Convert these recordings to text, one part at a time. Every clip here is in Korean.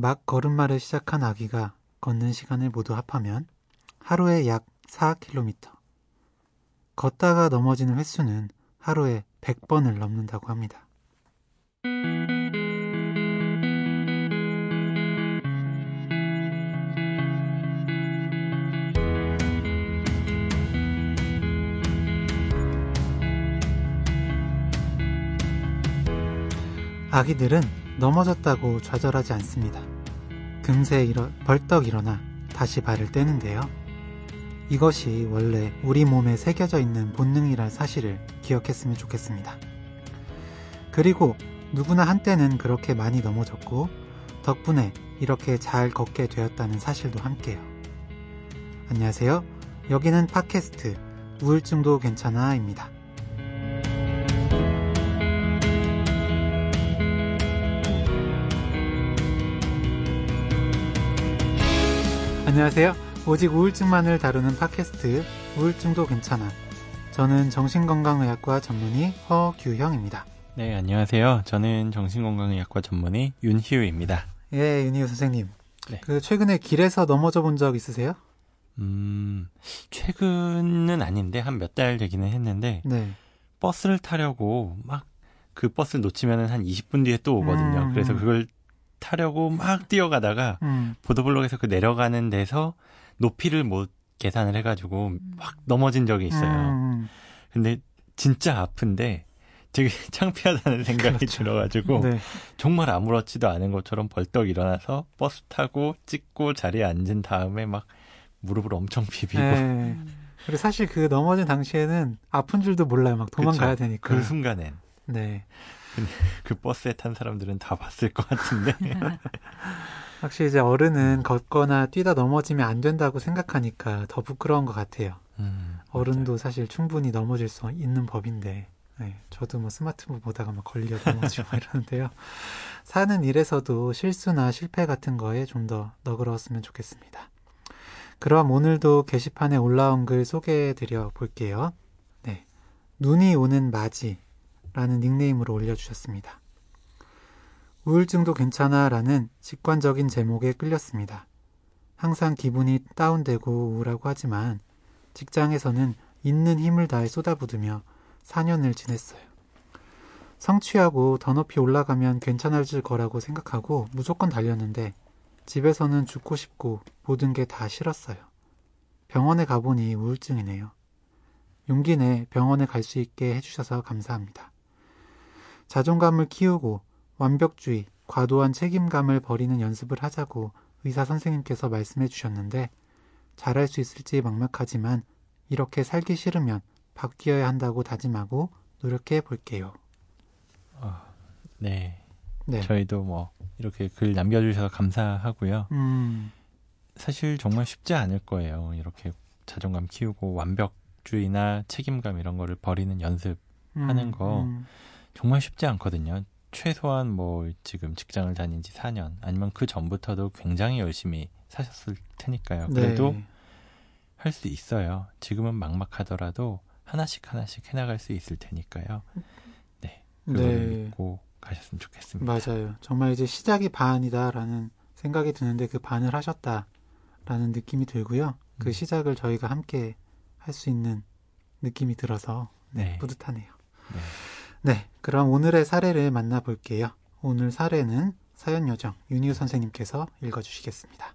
막 걸음마를 시작한 아기가 걷는 시간을 모두 합하면 하루에 약 4km. 걷다가 넘어지는 횟수는 하루에 100번을 넘는다고 합니다. 아기들은 넘어졌다고 좌절하지 않습니다. 금세 일어, 벌떡 일어나 다시 발을 떼는데요. 이것이 원래 우리 몸에 새겨져 있는 본능이란 사실을 기억했으면 좋겠습니다. 그리고 누구나 한때는 그렇게 많이 넘어졌고 덕분에 이렇게 잘 걷게 되었다는 사실도 함께요. 안녕하세요. 여기는 팟캐스트 우울증도 괜찮아입니다. 안녕하세요. 오직 우울증만을 다루는 팟캐스트 우울증도 괜찮아. 저는 정신건강의학과 전문의 허규형입니다. 네, 안녕하세요. 저는 정신건강의학과 전문의 윤희우입니다. 예, 윤희우 선생님. 네. 그 최근에 길에서 넘어져 본 적 있으세요? 음, 최근은 아닌데 한 몇 달 되기는 했는데 네. 버스를 타려고 막 그 버스를 놓치면 한 20분 뒤에 또 오거든요. 음. 그래서 그걸 타려고 막 뛰어가다가 음. 보도블록에서 그 내려가는 데서 높이를 못 계산을 해가지고 막 넘어진 적이 있어요. 음. 근데 진짜 아픈데 되게 창피하다는 생각이 그렇죠. 들어가지고 네. 정말 아무렇지도 않은 것처럼 벌떡 일어나서 버스 타고 찍고 자리에 앉은 다음에 막 무릎을 엄청 비비고. 네. 그리고 사실 그 넘어진 당시에는 아픈 줄도 몰라요. 막 도망가야 그쵸. 되니까. 그 순간엔. 네. 그 버스에 탄 사람들은 다 봤을 것 같은데. 확실히 이제 어른은 걷거나 뛰다 넘어지면 안 된다고 생각하니까 더 부끄러운 것 같아요. 음, 어른도 사실 충분히 넘어질 수 있는 법인데. 네, 저도 뭐 스마트폰 보다가 막 걸려 넘어지고 이러는데요. 사는 일에서도 실수나 실패 같은 거에 좀 더 너그러웠으면 좋겠습니다. 그럼 오늘도 게시판에 올라온 글 소개해 드려 볼게요. 네. 눈이 오는 맞이 라는 닉네임으로 올려주셨습니다. 우울증도 괜찮아 라는 직관적인 제목에 끌렸습니다. 항상 기분이 다운되고 우울하고 하지만 직장에서는 있는 힘을 다해 쏟아부으며 4년을 지냈어요. 성취하고 더 높이 올라가면 괜찮아질 거라고 생각하고 무조건 달렸는데 집에서는 죽고 싶고 모든 게 다 싫었어요. 병원에 가보니 우울증이네요. 용기 내 병원에 갈 수 있게 해주셔서 감사합니다. 자존감을 키우고 완벽주의, 과도한 책임감을 버리는 연습을 하자고 의사 선생님께서 말씀해 주셨는데 잘할 수 있을지 막막하지만 이렇게 살기 싫으면 바뀌어야 한다고 다짐하고 노력해 볼게요. 어, 네. 네. 저희도 뭐 이렇게 글 남겨주셔서 감사하고요. 음. 사실 정말 쉽지 않을 거예요. 이렇게 자존감 키우고 완벽주의나 책임감 이런 거를 버리는 연습하는 음, 거. 음. 정말 쉽지 않거든요. 최소한 뭐 지금 직장을 다닌 지 4년 아니면 그 전부터도 굉장히 열심히 사셨을 테니까요. 네. 그래도 네. 할수 있어요. 지금은 막막하더라도 하나씩 하나씩 해나갈 수 있을 테니까요. 네. 그걸 네. 믿고 가셨으면 좋겠습니다. 맞아요. 정말 이제 시작이 반이다라는 생각이 드는데 그 반을 하셨다라는 느낌이 들고요. 그 음. 시작을 저희가 함께 할 수 있는 느낌이 들어서 네, 네. 뿌듯하네요. 네. 네, 그럼 오늘의 사례를 만나볼게요. 오늘 사례는 사연 요정 윤희우 선생님께서 읽어주시겠습니다.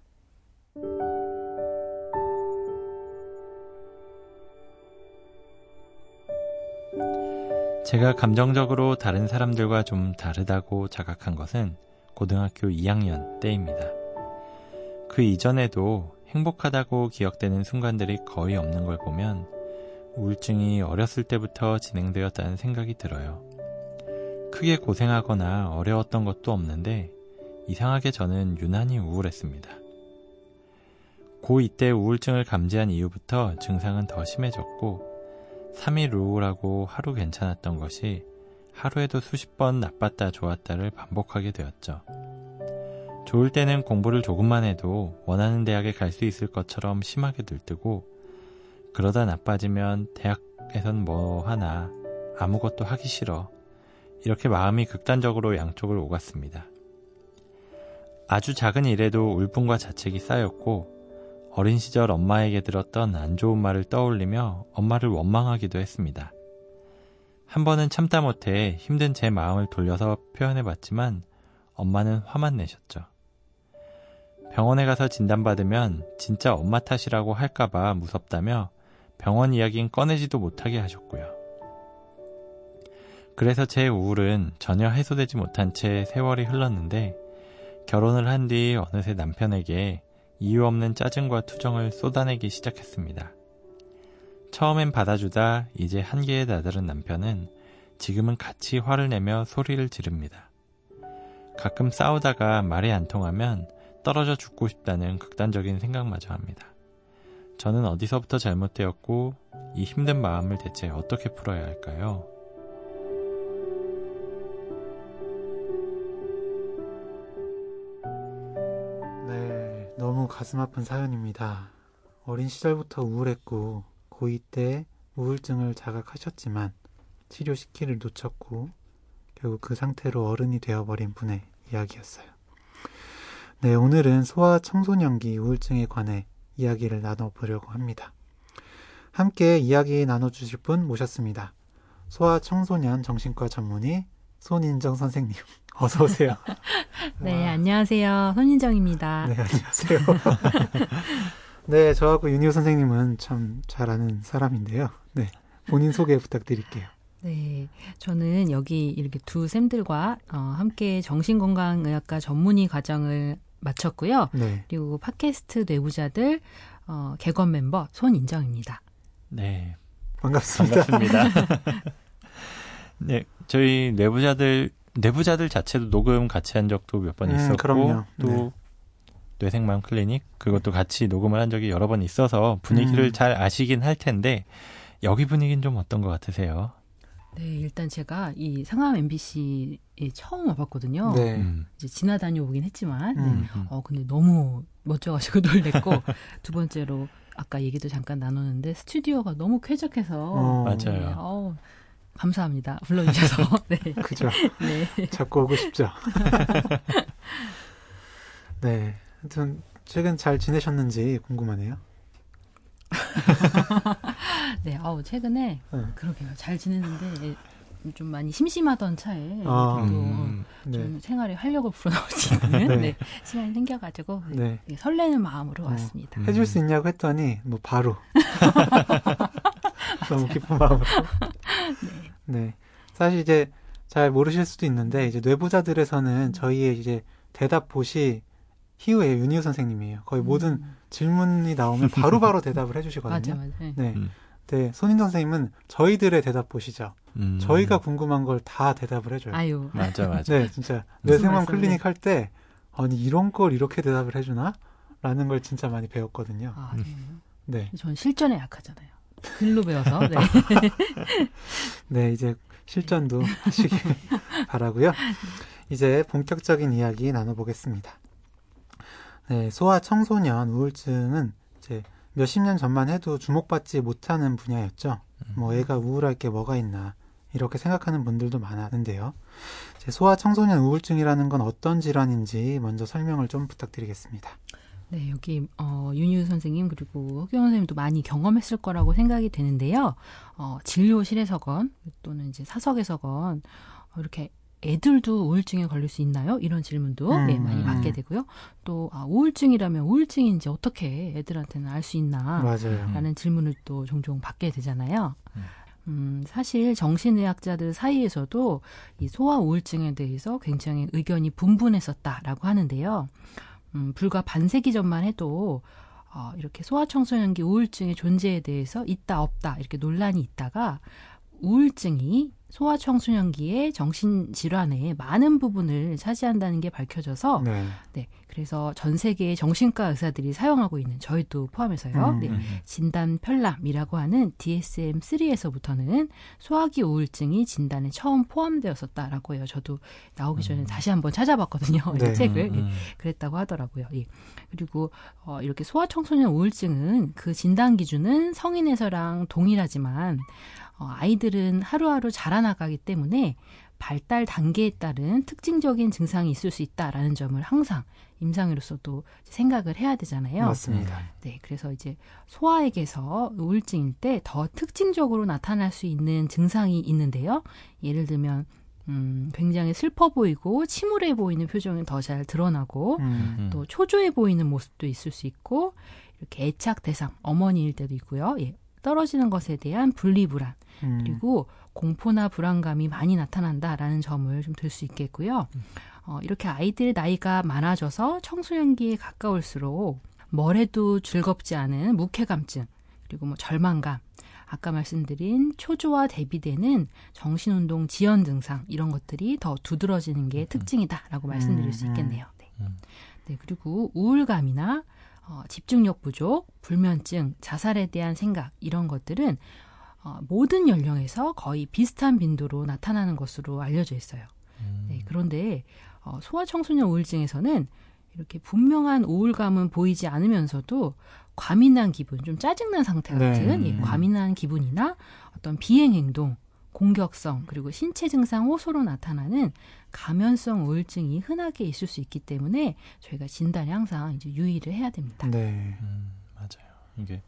제가 감정적으로 다른 사람들과 좀 다르다고 자각한 것은 고등학교 2학년 때입니다. 그 이전에도 행복하다고 기억되는 순간들이 거의 없는 걸 보면 우울증이 어렸을 때부터 진행되었다는 생각이 들어요. 크게 고생하거나 어려웠던 것도 없는데 이상하게 저는 유난히 우울했습니다. 고2 때 우울증을 감지한 이후부터 증상은 더 심해졌고 3일 우울하고 하루 괜찮았던 것이 하루에도 수십 번 나빴다 좋았다를 반복하게 되었죠. 좋을 때는 공부를 조금만 해도 원하는 대학에 갈 수 있을 것처럼 심하게 들뜨고 그러다 나빠지면 대학에선 뭐 하나 아무것도 하기 싫어. 이렇게 마음이 극단적으로 양쪽을 오갔습니다. 아주 작은 일에도 울분과 자책이 쌓였고 어린 시절 엄마에게 들었던 안 좋은 말을 떠올리며 엄마를 원망하기도 했습니다. 한 번은 참다 못해 힘든 제 마음을 돌려서 표현해 봤지만 엄마는 화만 내셨죠. 병원에 가서 진단받으면 진짜 엄마 탓이라고 할까봐 무섭다며 병원 이야기는 꺼내지도 못하게 하셨고요. 그래서 제 우울은 전혀 해소되지 못한 채 세월이 흘렀는데 결혼을 한 뒤 어느새 남편에게 이유 없는 짜증과 투정을 쏟아내기 시작했습니다. 처음엔 받아주다 이제 한계에 다다른 남편은 지금은 같이 화를 내며 소리를 지릅니다. 가끔 싸우다가 말이 안 통하면 떨어져 죽고 싶다는 극단적인 생각마저 합니다. 저는 어디서부터 잘못되었고 이 힘든 마음을 대체 어떻게 풀어야 할까요? 네, 너무 가슴 아픈 사연입니다. 어린 시절부터 우울했고 고2 때 우울증을 자각하셨지만 치료시키를 놓쳤고 결국 그 상태로 어른이 되어버린 분의 이야기였어요. 네, 오늘은 소아 청소년기 우울증에 관해 이야기를 나눠보려고 합니다. 함께 이야기 나눠주실 분 모셨습니다. 소아 청소년 정신과 전문의 손인정 선생님. 어서 오세요. 네, 와. 안녕하세요. 손인정입니다. 네, 안녕하세요. 네, 저하고 윤희호 선생님은 참 잘 아는 사람인데요. 네, 본인 소개 부탁드릴게요. 네, 저는 여기 이렇게 두 쌤들과 어, 함께 정신건강의학과 전문의 과정을 마쳤고요. 네. 그리고 팟캐스트 내부자들 어, 개건 멤버 손인정입니다. 네, 반갑습니다. 반갑습니다. 네, 저희 내부자들 내부자들 자체도 녹음 같이 한 적도 몇번 음, 있었고 음, 또 네. 뇌생마음 클리닉 그것도 같이 녹음을 한 적이 여러 번 있어서 분위기를 음. 잘 아시긴 할 텐데 여기 분위기는 좀 어떤 것 같으세요? 네, 일단 제가 이 상암 MBC에 처음 와봤거든요. 네. 음. 이제 지나다녀 오긴 했지만, 네. 음. 네. 어 근데 너무 멋져가지고 놀랬고 두 번째로 아까 얘기도 잠깐 나눴는데 스튜디오가 너무 쾌적해서 어. 맞아요. 네, 어, 감사합니다. 불러주셔서. 네. 그죠. 네. 자꾸 오고 싶죠. 네. 하여튼 최근 잘 지내셨는지 궁금하네요. 네, 아우 최근에 네. 그러게요. 잘 지냈는데 좀 많이 심심하던 차에 아, 음, 좀 네. 생활에 활력을 불어넣을 수 있는 네. 네, 시간이 생겨가지고 네. 설레는 마음으로 어, 왔습니다. 해줄 수 있냐고 했더니 뭐 바로 너무 기쁜 마음으로. 네. 네. 사실 이제 잘 모르실 수도 있는데 이제 뇌부자들에서는 저희의 이제 대답 보시 희우의 윤희우 선생님이에요. 거의 음. 모든 질문이 나오면 바로바로 바로 대답을 해주시거든요. 맞아, 맞아. 네. 음. 네, 손인 선생님은 저희들의 대답 보시죠. 음. 저희가 궁금한 걸 다 대답을 해줘요. 아유. 맞아, 맞아. 네, 진짜 뇌생맘 클리닉 할 때 아니 이런 걸 이렇게 대답을 해주나? 라는 걸 진짜 많이 배웠거든요. 아, 네. 네. 전 실전에 약하잖아요. 글로 배워서. 네. 네, 이제 실전도 하시길 바라고요. 이제 본격적인 이야기 나눠보겠습니다. 네, 소아 청소년 우울증은 이제 몇십 년 전만 해도 주목받지 못하는 분야였죠. 뭐 애가 우울할 게 뭐가 있나 이렇게 생각하는 분들도 많았는데요. 소아 청소년 우울증이라는 건 어떤 질환인지 먼저 설명을 좀 부탁드리겠습니다. 네, 여기 어, 윤유 선생님 그리고 허경 선생님도 많이 경험했을 거라고 생각이 되는데요. 어, 진료실에서건 또는 이제 사석에서건 어, 이렇게 애들도 우울증에 걸릴 수 있나요? 이런 질문도 음, 네, 많이 받게 되고요. 또 아, 우울증이라면 우울증인지 어떻게 애들한테는 알 수 있나? 맞아요. 라는 질문을 또 종종 받게 되잖아요. 음. 음, 사실 정신의학자들 사이에서도 이 소아 우울증에 대해서 굉장히 의견이 분분했었다라고 하는데요. 음, 불과 반세기 전만 해도 어, 이렇게 소아청소년기 우울증의 존재에 대해서 있다 없다 이렇게 논란이 있다가 우울증이 소아청소년기의 정신질환의 많은 부분을 차지한다는 게 밝혀져서 네. 네. 그래서 전 세계의 정신과 의사들이 사용하고 있는 저희도 포함해서요. 음. 네. 진단 편람이라고 하는 DSM-3에서부터는 소화기 우울증이 진단에 처음 포함되었었다라고 해요. 저도 나오기 전에 음. 다시 한번 찾아봤거든요. 네. 이 책을. 음. 네. 그랬다고 하더라고요. 예. 그리고 어, 이렇게 소아청소년 우울증은 그 진단 기준은 성인에서랑 동일하지만 어, 아이들은 하루하루 자라나가기 때문에 발달 단계에 따른 특징적인 증상이 있을 수 있다라는 점을 항상 임상으로서도 생각을 해야 되잖아요. 맞습니다. 네, 그래서 이제 소아에게서 우울증일 때 더 특징적으로 나타날 수 있는 증상이 있는데요. 예를 들면 음, 굉장히 슬퍼 보이고 침울해 보이는 표정이 더 잘 드러나고 음. 또 초조해 보이는 모습도 있을 수 있고 이렇게 애착 대상 어머니일 때도 있고요. 예, 떨어지는 것에 대한 분리불안 음. 그리고 공포나 불안감이 많이 나타난다라는 점을 좀 들 수 있겠고요. 어, 이렇게 아이들 나이가 많아져서 청소년기에 가까울수록 뭘 해도 즐겁지 않은 무쾌감증 그리고 뭐 절망감 아까 말씀드린 초조와 대비되는 정신운동 지연 증상 이런 것들이 더 두드러지는 게 음. 특징이다라고 말씀드릴 수 음. 있겠네요. 네. 음. 네 그리고 우울감이나 어, 집중력 부족, 불면증, 자살에 대한 생각 이런 것들은 어, 모든 연령에서 거의 비슷한 빈도로 나타나는 것으로 알려져 있어요. 네, 그런데 어, 소아청소년 우울증에서는 이렇게 분명한 우울감은 보이지 않으면서도 과민한 기분, 좀 짜증난 상태 같은 네. 예, 과민한 기분이나 어떤 비행 행동, 공격성 그리고 신체 증상 호소로 나타나는 감염성 우울증이 흔하게 있을 수 있기 때문에 저희가 진단에 항상 이제 유의를 해야 됩니다. 네, 음, 맞아요. 이게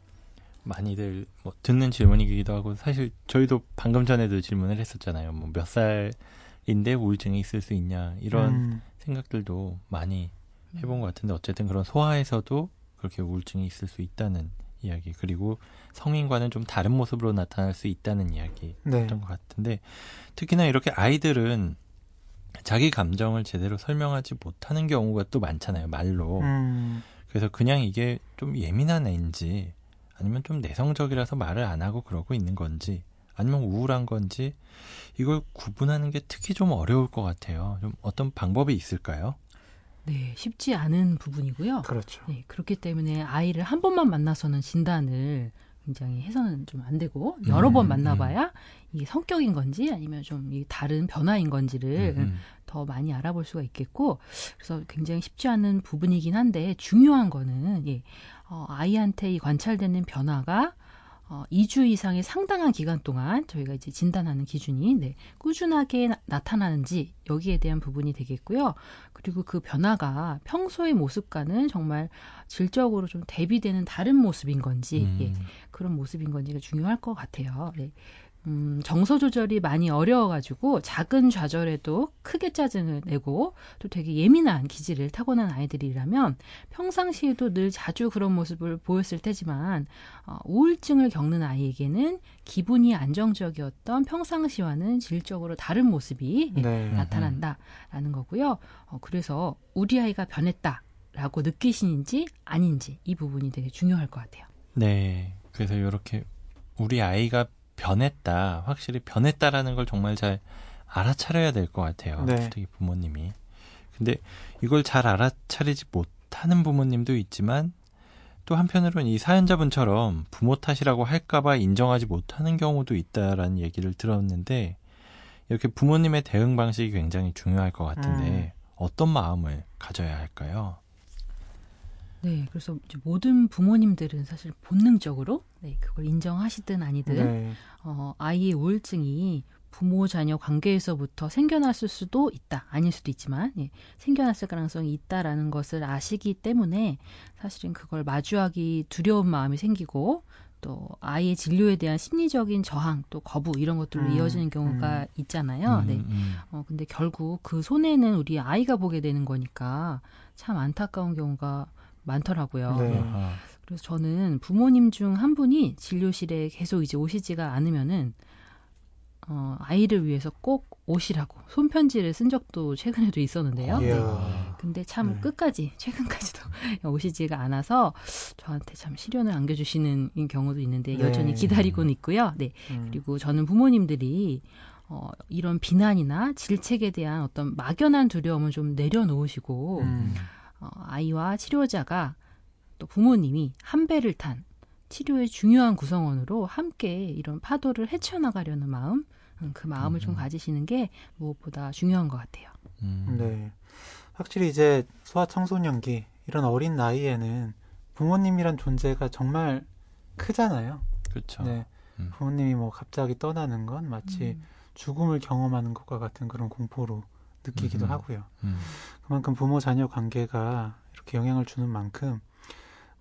많이들 뭐 듣는 질문이기도 하고 사실 저희도 방금 전에도 질문을 했었잖아요. 뭐 몇 살인데 우울증이 있을 수 있냐 이런 음. 생각들도 많이 해본 것 같은데 어쨌든 그런 소아에서도 그렇게 우울증이 있을 수 있다는 이야기 그리고 성인과는 좀 다른 모습으로 나타날 수 있다는 이야기였던 네. 것 같은데 특히나 이렇게 아이들은 자기 감정을 제대로 설명하지 못하는 경우가 또 많잖아요 말로 음. 그래서 그냥 이게 좀 예민한 애인지 아니면 좀 내성적이라서 말을 안 하고 그러고 있는 건지 아니면 우울한 건지 이걸 구분하는 게 특히 좀 어려울 것 같아요. 좀 어떤 방법이 있을까요? 네, 쉽지 않은 부분이고요. 그렇죠. 네, 그렇기 때문에 아이를 한 번만 만나서는 진단을 굉장히 해서는 좀 안 되고 여러 음, 번 만나봐야 음. 이게 성격인 건지 아니면 좀 다른 변화인 건지를 음, 음. 더 많이 알아볼 수가 있겠고 그래서 굉장히 쉽지 않은 부분이긴 한데 중요한 거는 예, 어, 아이한테 이 관찰되는 변화가 어, 2주 이상의 상당한 기간 동안 저희가 이제 진단하는 기준이 네, 꾸준하게 나, 타나는지 여기에 대한 부분이 되겠고요. 그리고 그 변화가 평소의 모습과는 정말 질적으로 좀 대비되는 다른 모습인 건지 음. 예, 그런 모습인 건지가 중요할 것 같아요. 네. 음, 정서 조절이 많이 어려워가지고 작은 좌절에도 크게 짜증을 내고 또 되게 예민한 기질을 타고난 아이들이라면 평상시에도 늘 자주 그런 모습을 보였을 테지만 어, 우울증을 겪는 아이에게는 기분이 안정적이었던 평상시와는 질적으로 다른 모습이 네. 나타난다라는 거고요. 어, 그래서 우리 아이가 변했다라고 느끼시는지 아닌지 이 부분이 되게 중요할 것 같아요. 네. 그래서 이렇게 우리 아이가 변했다, 확실히 변했다라는 걸 정말 잘 알아차려야 될 것 같아요. 네. 특히 부모님이. 근데 이걸 잘 알아차리지 못하는 부모님도 있지만 또 한편으로는 이 사연자분처럼 부모 탓이라고 할까봐 인정하지 못하는 경우도 있다라는 얘기를 들었는데 이렇게 부모님의 대응 방식이 굉장히 중요할 것 같은데 음. 어떤 마음을 가져야 할까요? 네, 그래서 모든 부모님들은 사실 본능적으로 네, 그걸 인정하시든 아니든 네. 어, 아이의 우울증이 부모 자녀 관계에서부터 생겨났을 수도 있다 아닐 수도 있지만 예, 생겨났을 가능성이 있다라는 것을 아시기 때문에 사실은 그걸 마주하기 두려운 마음이 생기고 또 아이의 진료에 대한 심리적인 저항 또 거부 이런 것들로 음, 이어지는 경우가 음. 있잖아요. 음, 네. 음. 어 근데 결국 그 손해는 우리 아이가 보게 되는 거니까 참 안타까운 경우가 많더라고요. 네. 네. 그래서 저는 부모님 중 한 분이 진료실에 계속 이제 오시지가 않으면은 어, 아이를 위해서 꼭 오시라고 손편지를 쓴 적도 최근에도 있었는데요. 아, 네. 근데 참 네. 끝까지 최근까지도 오시지가 않아서 저한테 참 시련을 안겨주시는 경우도 있는데 네. 여전히 기다리고는 있고요. 네. 음. 그리고 저는 부모님들이 어, 이런 비난이나 질책에 대한 어떤 막연한 두려움을 좀 내려놓으시고 음. 어, 아이와 치료자가 또 부모님이 한 배를 탄 치료의 중요한 구성원으로 함께 이런 파도를 헤쳐나가려는 마음, 음, 그 마음을 음. 좀 가지시는 게 무엇보다 중요한 것 같아요. 음. 네. 확실히 이제 소아청소년기 이런 어린 나이에는 부모님이란 존재가 정말 크잖아요. 그렇죠. 네. 음. 부모님이 뭐 갑자기 떠나는 건 마치 음. 죽음을 경험하는 것과 같은 그런 공포로 느끼기도 음. 하고요. 음. 그만큼 부모 자녀 관계가 이렇게 영향을 주는 만큼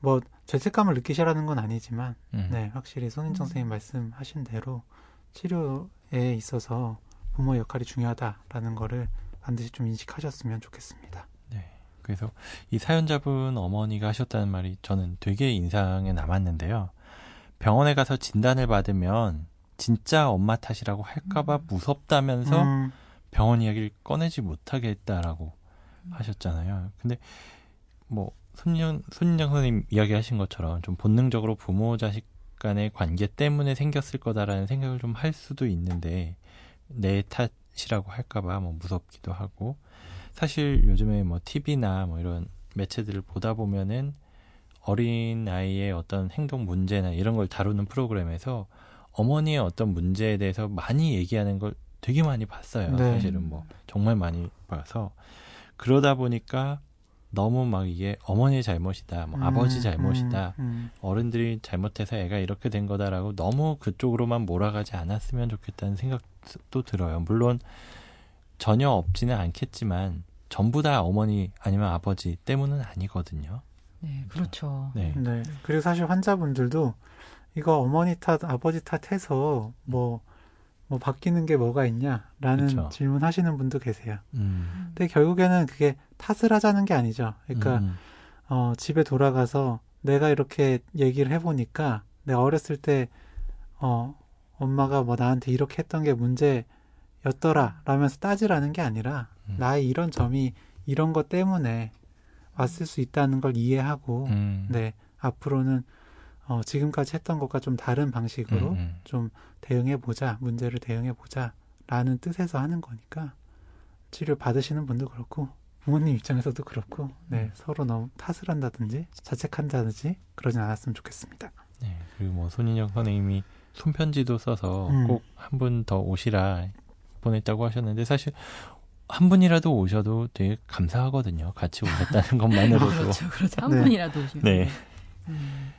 뭐 죄책감을 느끼시라는 건 아니지만 음. 네 확실히 손인정 음. 선생님 말씀하신 대로 치료에 있어서 부모 역할이 중요하다라는 거를 반드시 좀 인식하셨으면 좋겠습니다. 네. 그래서 이 사연자분 어머니가 하셨다는 말이 저는 되게 인상에 남았는데요. 병원에 가서 진단을 받으면 진짜 엄마 탓이라고 할까봐 음. 무섭다면서 음. 병원 이야기를 꺼내지 못하게 했다라고 음. 하셨잖아요. 근데 뭐 손영 손영 선생님 이야기하신 것처럼 좀 본능적으로 부모 자식 간의 관계 때문에 생겼을 거다라는 생각을 좀 할 수도 있는데 내 탓이라고 할까봐 뭐 무섭기도 하고 사실 요즘에 뭐 TV나 뭐 이런 매체들을 보다 보면은 어린 아이의 어떤 행동 문제나 이런 걸 다루는 프로그램에서 어머니의 어떤 문제에 대해서 많이 얘기하는 걸 되게 많이 봤어요. 네. 사실은 뭐 정말 많이 봐서 그러다 보니까 너무 막 이게 어머니의 잘못이다, 뭐 음, 아버지 잘못이다, 음, 음. 어른들이 잘못해서 애가 이렇게 된 거다라고 너무 그쪽으로만 몰아가지 않았으면 좋겠다는 생각도 들어요. 물론 전혀 없지는 않겠지만 전부 다 어머니 아니면 아버지 때문은 아니거든요. 네, 그렇죠. 네. 네. 그리고 사실 환자분들도 이거 어머니 탓, 아버지 탓해서 뭐, 뭐 바뀌는 게 뭐가 있냐라는 그렇죠. 질문 하시는 분도 계세요. 음. 근데 결국에는 그게 탓을 하자는 게 아니죠. 그러니까, 음. 어, 집에 돌아가서 내가 이렇게 얘기를 해보니까 내가 어렸을 때, 어, 엄마가 뭐 나한테 이렇게 했던 게 문제였더라 라면서 따지라는 게 아니라 음. 나의 이런 점이 이런 것 때문에 왔을 수 있다는 걸 이해하고, 음. 네, 앞으로는 어, 지금까지 했던 것과 좀 다른 방식으로 음, 음. 좀 대응해 보자, 문제를 대응해 보자 라는 뜻에서 하는 거니까 치료 받으시는 분도 그렇고 부모님 입장에서도 그렇고 네, 음. 서로 너무 탓을 한다든지 자책한다든지 그러진 않았으면 좋겠습니다. 네, 그리고 뭐 손인영 선생님이 손편지도 써서 음. 꼭한 분 더 오시라 보냈다고 하셨는데 사실 한 분이라도 오셔도 되게 감사하거든요. 같이 오셨다는 것만으로도. 그렇죠, 그렇죠. 한 네. 분이라도 오시면. 네. 음.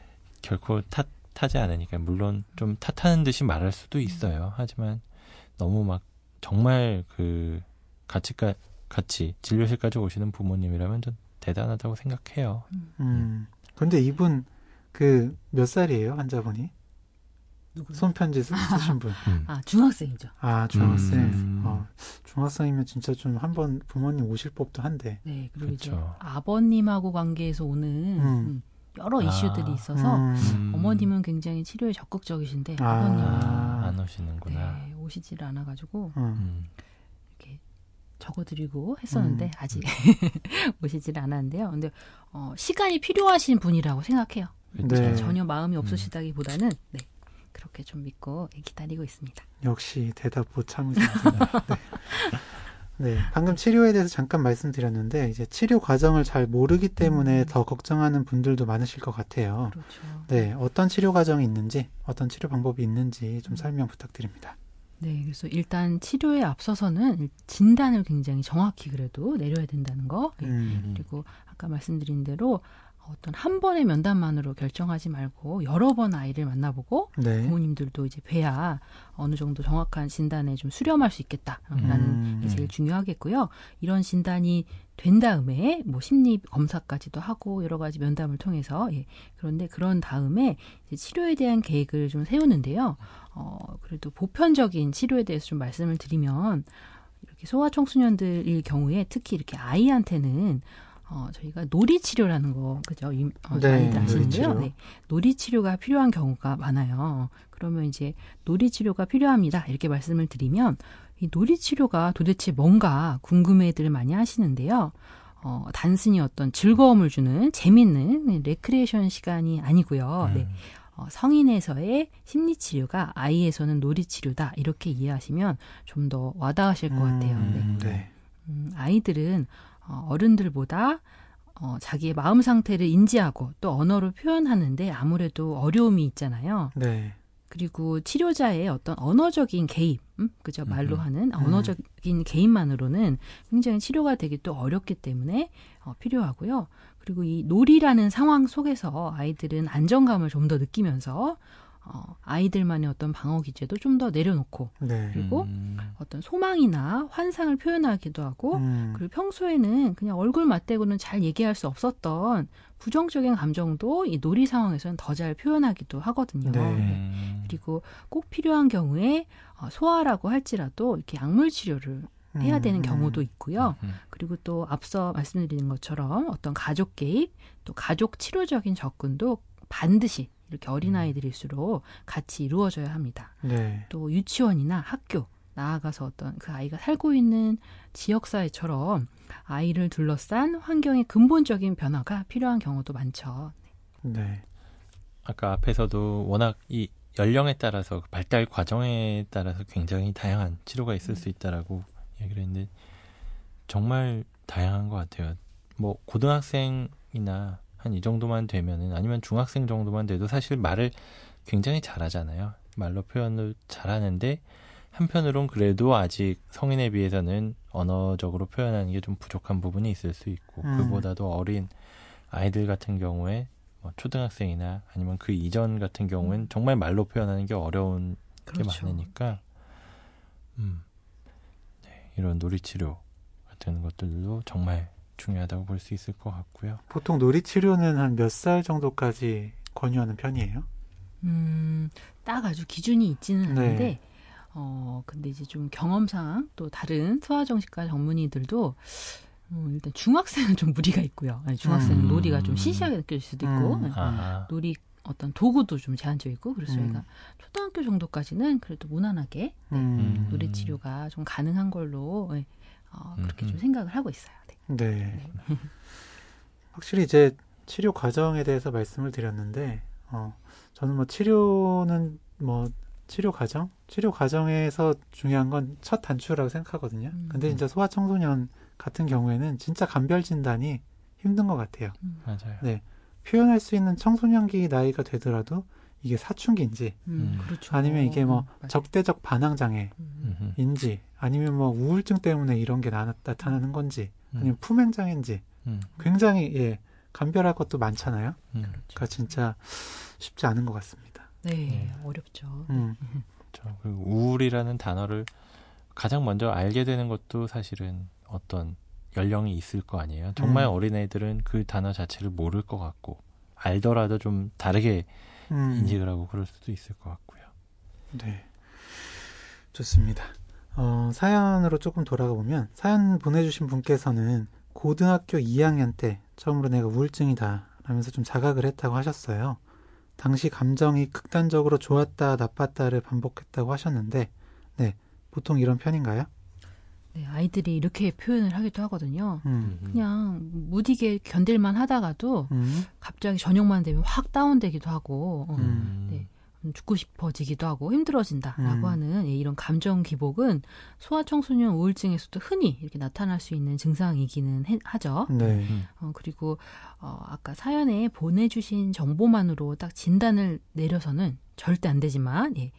결코 탓하지 않으니까 물론 좀 탓하는 듯이 말할 수도 있어요. 하지만 너무 막 정말 그 같이까 같이 진료실까지 오시는 부모님이라면 좀 대단하다고 생각해요. 음. 근데 이분 그 몇 살이에요 환자분이? 누구요? 손편지 쓰, 신 분. 음. 아 중학생이죠. 아 중학생. 음. 어, 중학생이면 진짜 좀 한번 부모님 오실 법도 한데. 네 그리고 그쵸. 이제 아버님하고 관계에서 오는 음. 음 여러 아, 이슈들이 있어서 음. 어머님은 굉장히 치료에 적극적이신데 아, 버님은 안 오시는구나. 네, 오시질 않아가지고 음. 음. 이렇게 적어드리고 했었는데 음. 아직 오시질 않았는데요. 근데 어, 시간이 필요하신 분이라고 생각해요. 네. 전혀 마음이 음. 없으시다기보다는 네, 그렇게 좀 믿고 기다리고 있습니다. 역시 대답 못 참으십니다. 네. 네, 방금 치료에 대해서 잠깐 말씀드렸는데 이제 치료 과정을 잘 모르기 때문에 음. 더 걱정하는 분들도 많으실 것 같아요. 그렇죠. 네, 어떤 치료 과정이 있는지, 어떤 치료 방법이 있는지 좀 음. 설명 부탁드립니다. 네, 그래서 일단 치료에 앞서서는 진단을 굉장히 정확히 그래도 내려야 된다는 거. 네. 음. 그리고 아까 말씀드린 대로 어떤 한 번의 면담만으로 결정하지 말고 여러 번 아이를 만나보고 네. 부모님들도 이제 뵈야 어느 정도 정확한 진단에 좀 수렴할 수 있겠다라는 음. 게 제일 중요하겠고요. 이런 진단이 된 다음에 뭐 심리 검사까지도 하고 여러 가지 면담을 통해서 예. 그런데 그런 다음에 이제 치료에 대한 계획을 좀 세우는데요. 어 그래도 보편적인 치료에 대해서 좀 말씀을 드리면 이렇게 소아 청소년들일 경우에 특히 이렇게 아이한테는 어, 저희가 놀이 치료라는 거, 그죠? 어, 네, 많이 아시는데요. 네. 놀이 치료가 필요한 경우가 많아요. 그러면 이제 놀이 치료가 필요합니다. 이렇게 말씀을 드리면 이 놀이 치료가 도대체 뭔가 궁금해들 많이 하시는데요. 어, 단순히 어떤 즐거움을 주는 재밌는 레크레이션 시간이 아니고요. 음. 네. 어, 성인에서의 심리 치료가 아이에서는 놀이 치료다. 이렇게 이해하시면 좀 더 와닿으실 것 같아요. 음, 네. 네. 음, 아이들은 어, 어른들보다 어, 자기의 마음 상태를 인지하고 또 언어로 표현하는데 아무래도 어려움이 있잖아요. 네. 그리고 치료자의 어떤 언어적인 개입, 음? 그죠? 말로 음. 하는 언어적인 개입만으로는 굉장히 치료가 되기 또 어렵기 때문에 어, 필요하고요. 그리고 이 놀이라는 상황 속에서 아이들은 안정감을 좀 더 느끼면서 어, 아이들만의 어떤 방어 기제도 좀 더 내려놓고 네. 그리고 음. 어떤 소망이나 환상을 표현하기도 하고 음. 그리고 평소에는 그냥 얼굴 맞대고는 잘 얘기할 수 없었던 부정적인 감정도 이 놀이 상황에서는 더 잘 표현하기도 하거든요. 네. 네. 그리고 꼭 필요한 경우에 어, 소아라고 할지라도 이렇게 약물 치료를 해야 되는 음. 경우도 있고요. 음. 그리고 또 앞서 말씀드린 것처럼 어떤 가족 개입, 또 가족 치료적인 접근도 반드시 이렇게 어린아이들일수록 같이 이루어져야 합니다. 네. 또 유치원이나 학교, 나아가서 어떤 그 아이가 살고 있는 지역사회처럼 아이를 둘러싼 환경의 근본적인 변화가 필요한 경우도 많죠. 네. 아까 앞에서도 워낙 이 연령에 따라서 발달 과정에 따라서 굉장히 다양한 치료가 있을 수 있다라고 얘기를 했는데 정말 다양한 것 같아요. 뭐 고등학생이나 한 이 정도만 되면은 아니면 중학생 정도만 돼도 사실 말을 굉장히 잘하잖아요. 말로 표현을 잘하는데 한편으론 그래도 아직 성인에 비해서는 언어적으로 표현하는 게 좀 부족한 부분이 있을 수 있고 음. 그보다도 어린 아이들 같은 경우에 뭐 초등학생이나 아니면 그 이전 같은 경우엔 음. 정말 말로 표현하는 게 어려운 그렇죠. 게 많으니까 음, 네, 이런 놀이치료 같은 것들도 정말 중요하다고 볼 수 있을 것 같고요. 보통 놀이 치료는 한 몇 살 정도까지 권유하는 편이에요? 음, 딱 아주 기준이 있지는 네. 않은데 어, 근데 이제 좀 경험상 또 다른 소아정신과 전문의들도 음, 일단 중학생은 좀 무리가 있고요. 아니, 중학생은 음. 놀이가 좀 시시하게 느껴질 수도 있고, 음. 네. 놀이 어떤 도구도 좀 제한적 있고, 그래서 음. 저희가 초등학교 정도까지는 그래도 무난하게 네, 음. 놀이 치료가 좀 가능한 걸로 네, 어, 그렇게 좀 생각을 하고 있어요. 네. 확실히 이제 치료 과정에 대해서 말씀을 드렸는데, 어, 저는 뭐 치료는 뭐 치료 과정? 치료 과정에서 중요한 건 첫 단추라고 생각하거든요. 음. 근데 진짜 소아청소년 같은 경우에는 진짜 간별 진단이 힘든 것 같아요. 음. 맞아요. 네. 표현할 수 있는 청소년기 나이가 되더라도 이게 사춘기인지 음, 음. 그렇죠. 아니면 이게 뭐 음, 적대적 반항 장애인지 아니면 뭐 우울증 때문에 이런 게 나, 타나는 건지 아니면 품행 장애인지 굉장히 예 간별할 것도 많잖아요. 그러니까 진짜 쉽지 않은 것 같습니다. 네, 네. 어렵죠. 음. 그렇죠. 그 우울이라는 단어를 가장 먼저 알게 되는 것도 사실은 어떤 연령이 있을 거 아니에요. 정말 음. 어린애들은 그 단어 자체를 모를 것 같고 알더라도 좀 다르게 음. 인식을 하고 그럴 수도 있을 것 같고요. 네, 좋습니다. 어, 사연으로 조금 돌아가 보면 사연 보내주신 분께서는 고등학교 2학년 때 처음으로 내가 우울증이다 라면서 좀 자각을 했다고 하셨어요. 당시 감정이 극단적으로 좋았다 나빴다를 반복했다고 하셨는데 네 보통 이런 편인가요? 네, 아이들이 이렇게 표현을 하기도 하거든요. 음. 그냥 무디게 견딜만 하다가도 음. 갑자기 저녁만 되면 확 다운되기도 하고 어, 음. 네, 죽고 싶어지기도 하고 힘들어진다라고 음. 하는 예, 이런 감정 기복은 소아청소년 우울증에서도 흔히 이렇게 나타날 수 있는 증상이기는 해, 하죠. 네. 어, 그리고 어, 아까 사연에 보내주신 정보만으로 딱 진단을 내려서는 절대 안 되지만 예.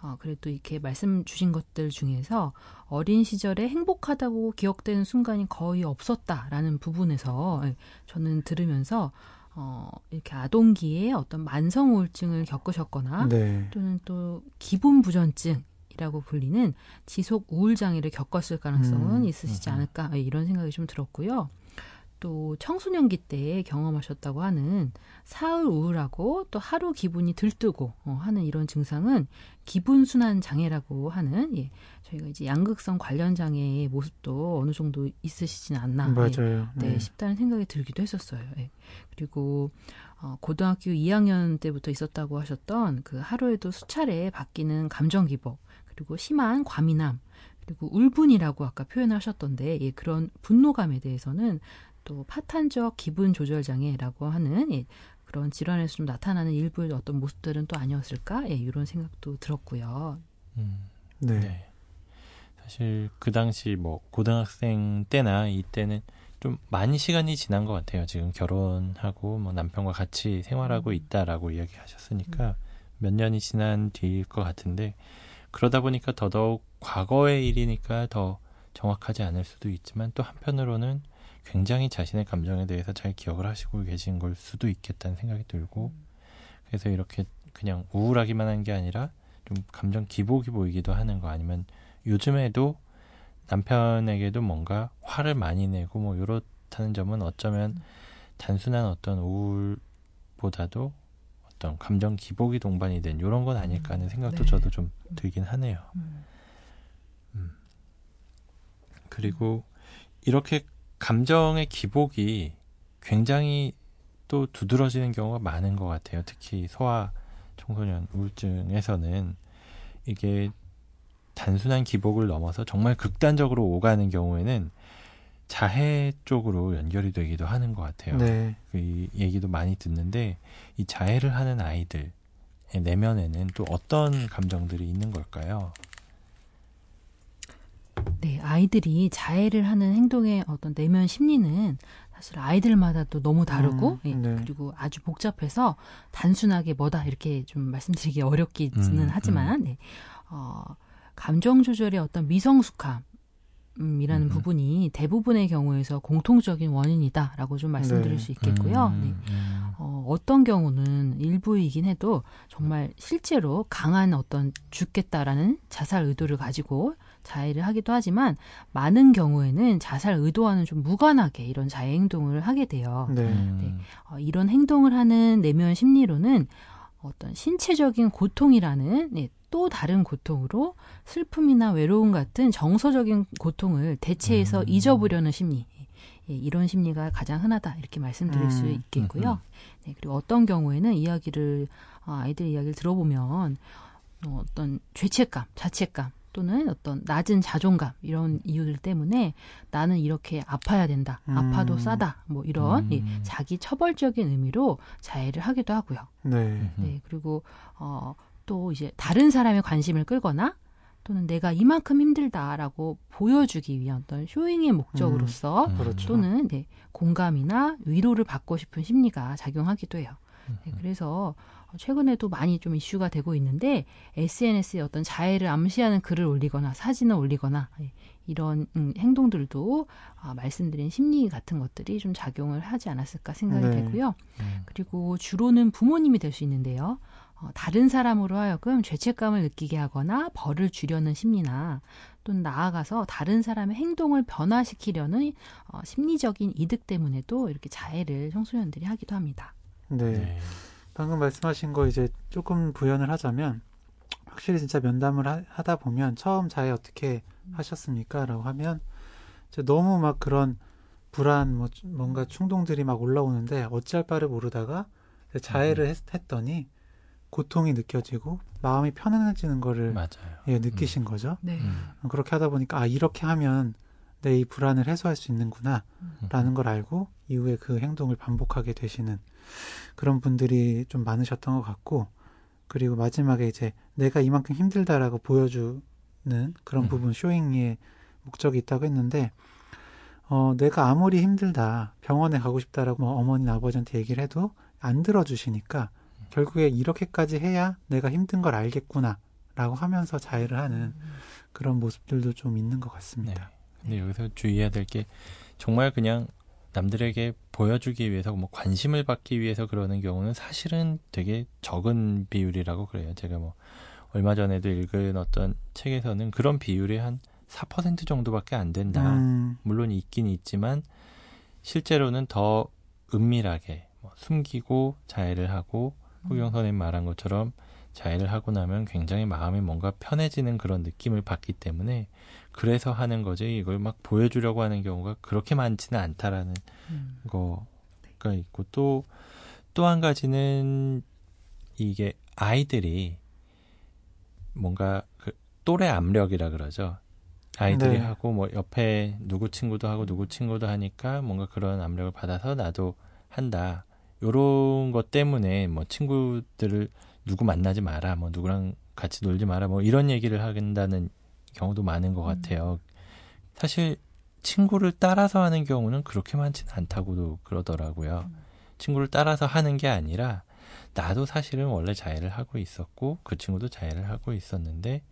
어, 그래도 이렇게 말씀 주신 것들 중에서 어린 시절에 행복하다고 기억되는 순간이 거의 없었다라는 부분에서 예, 저는 들으면서 어, 이렇게 아동기에 어떤 만성 우울증을 겪으셨거나 네. 또는 또 기분 부전증 이라고 불리는 지속 우울 장애를 겪었을 가능성은 음. 있으시지 않을까 이런 생각이 좀 들었고요. 또 청소년기 때 경험하셨다고 하는 사흘 우울하고 또 하루 기분이 들뜨고 어, 하는 이런 증상은 기분 순환 장애라고 하는 예, 저희가 이제 양극성 관련 장애의 모습도 어느 정도 있으시진 않나 맞아요. 예, 네, 네, 싶다는 생각이 들기도 했었어요. 예. 그리고 어, 고등학교 2학년 때부터 있었다고 하셨던 그 하루에도 수차례 바뀌는 감정 기복 그리고 심한 과민함 그리고 울분이라고 아까 표현하셨던데 예, 그런 분노감에 대해서는 또 파탄적 기분 조절 장애라고 하는 예, 그런 질환에서 좀 나타나는 일부의 어떤 모습들은 또 아니었을까? 예, 이런 생각도 들었고요. 음, 네. 네. 사실 그 당시 뭐 고등학생 때나 이때는 좀 많이 시간이 지난 것 같아요. 지금 결혼하고 뭐 남편과 같이 생활하고 음. 있다라고 이야기하셨으니까 음. 몇 년이 지난 뒤일 것 같은데 그러다 보니까 더더욱 과거의 일이니까 더 정확하지 않을 수도 있지만 또 한편으로는 굉장히 자신의 감정에 대해서 잘 기억을 하시고 계신 걸 수도 있겠다는 생각이 들고 음. 그래서 이렇게 그냥 우울하기만 한 게 아니라 좀 감정 기복이 보이기도 하는 거 아니면 요즘에도 남편에게도 뭔가 화를 많이 내고 뭐 이렇다는 점은 어쩌면 단순한 어떤 우울보다도 어떤 감정 기복이 동반이 된 이런 건 아닐까 하는 생각도 네. 저도 좀 들긴 하네요. 음. 음. 그리고 이렇게 감정의 기복이 굉장히 또 두드러지는 경우가 많은 것 같아요. 특히 소아 청소년 우울증에서는 이게 단순한 기복을 넘어서 정말 극단적으로 오가는 경우에는 자해 쪽으로 연결이 되기도 하는 것 같아요. 네. 이 얘기도 많이 듣는데 이 자해를 하는 아이들의 내면에는 또 어떤 감정들이 있는 걸까요? 네, 아이들이 자해를 하는 행동의 어떤 내면 심리는 사실 아이들마다 또 너무 다르고 음, 예, 네. 그리고 아주 복잡해서 단순하게 뭐다 이렇게 좀 말씀드리기 어렵기는 음, 하지만 음. 네. 어, 감정 조절의 어떤 미성숙함 이라는 음. 부분이 대부분의 경우에서 공통적인 원인이다라고 좀 말씀드릴 네. 수 있겠고요. 음. 네. 음. 어, 어떤 경우는 일부이긴 해도 정말 실제로 강한 어떤 죽겠다라는 자살 의도를 가지고 자해를 하기도 하지만 많은 경우에는 자살 의도와는 좀 무관하게 이런 자해 행동을 하게 돼요. 네. 네. 어, 이런 행동을 하는 내면 심리로는 어떤 신체적인 고통이라는 네, 또 다른 고통으로 슬픔이나 외로움 같은 정서적인 고통을 대체해서 음. 잊어보려는 심리. 예, 이런 심리가 가장 흔하다 이렇게 말씀드릴 음. 수 있겠고요. 음, 음. 네, 그리고 어떤 경우에는 이야기를 어, 아이들 이야기를 들어보면 어, 어떤 죄책감, 자책감 또는 어떤 낮은 자존감 이런 이유들 때문에 나는 이렇게 아파야 된다, 음. 아파도 싸다, 뭐 이런 음. 예, 자기 처벌적인 의미로 자해를 하기도 하고요. 네. 네 그리고 어, 또 이제 다른 사람의 관심을 끌거나 또는 내가 이만큼 힘들다라고 보여주기 위한 어떤 쇼잉의 목적으로서 음. 그렇죠. 또는 네, 공감이나 위로를 받고 싶은 심리가 작용하기도 해요. 네, 그래서 최근에도 많이 좀 이슈가 되고 있는데 SNS에 어떤 자해를 암시하는 글을 올리거나 사진을 올리거나 예, 이런 음, 행동들도 아, 말씀드린 심리 같은 것들이 좀 작용을 하지 않았을까 생각이 네. 되고요. 음. 그리고 주로는 부모님이 될 수 있는데요. 어, 다른 사람으로 하여금 죄책감을 느끼게 하거나 벌을 주려는 심리나 또는 나아가서 다른 사람의 행동을 변화시키려는 어, 심리적인 이득 때문에도 이렇게 자해를 청소년들이 하기도 합니다. 네. 네. 방금 말씀하신 거 이제 조금 부연을 하자면 확실히 진짜 면담을 하, 다 보면 처음 자해 어떻게 하셨습니까? 라고 하면 이제 너무 막 그런 불안 뭐 뭔가 충동들이 막 올라오는데 어찌할 바를 모르다가 자해를 음. 했, 더니 고통이 느껴지고 마음이 편안해지는 거를 예, 느끼신 음. 거죠. 네. 음. 그렇게 하다 보니까 아 이렇게 하면 내 이 불안을 해소할 수 있는구나라는 음. 걸 알고 이후에 그 행동을 반복하게 되시는 그런 분들이 좀 많으셨던 것 같고 그리고 마지막에 이제 내가 이만큼 힘들다라고 보여주는 그런 음. 부분 쇼잉의 목적이 있다고 했는데 어, 내가 아무리 힘들다 병원에 가고 싶다라고 뭐 어머니 아버지한테 얘기를 해도 안 들어주시니까 결국에 이렇게까지 해야 내가 힘든 걸 알겠구나라고 하면서 자해를 하는 음. 그런 모습들도 좀 있는 것 같습니다. 네. 근데 여기서 주의해야 될 게 정말 그냥 남들에게 보여주기 위해서 뭐 관심을 받기 위해서 그러는 경우는 사실은 되게 적은 비율이라고 그래요. 제가 뭐 얼마 전에도 읽은 어떤 책에서는 그런 비율이 한 4% 정도밖에 안 된다. 음. 물론 있긴 있지만 실제로는 더 은밀하게 뭐 숨기고 자해를 하고 호경 선생님 말한 것처럼 자해를 하고 나면 굉장히 마음이 뭔가 편해지는 그런 느낌을 받기 때문에 그래서 하는 거지 이걸 막 보여주려고 하는 경우가 그렇게 많지는 않다라는 음. 거가 있고 또 또 한 가지는 이게 아이들이 뭔가 그 또래 압력이라 그러죠. 아이들이 네. 하고 뭐 옆에 누구 친구도 하고 누구 친구도 하니까 뭔가 그런 압력을 받아서 나도 한다. 요런 것 때문에 뭐 친구들을 누구 만나지 마라, 뭐 누구랑 같이 놀지 마라, 뭐 이런 얘기를 한다는 경우도 많은 것 음. 같아요. 사실 친구를 따라서 하는 경우는 그렇게 많지는 않다고도 그러더라고요. 음. 친구를 따라서 하는 게 아니라 나도 사실은 원래 자해를 하고 있었고 그 친구도 자해를 하고 있었는데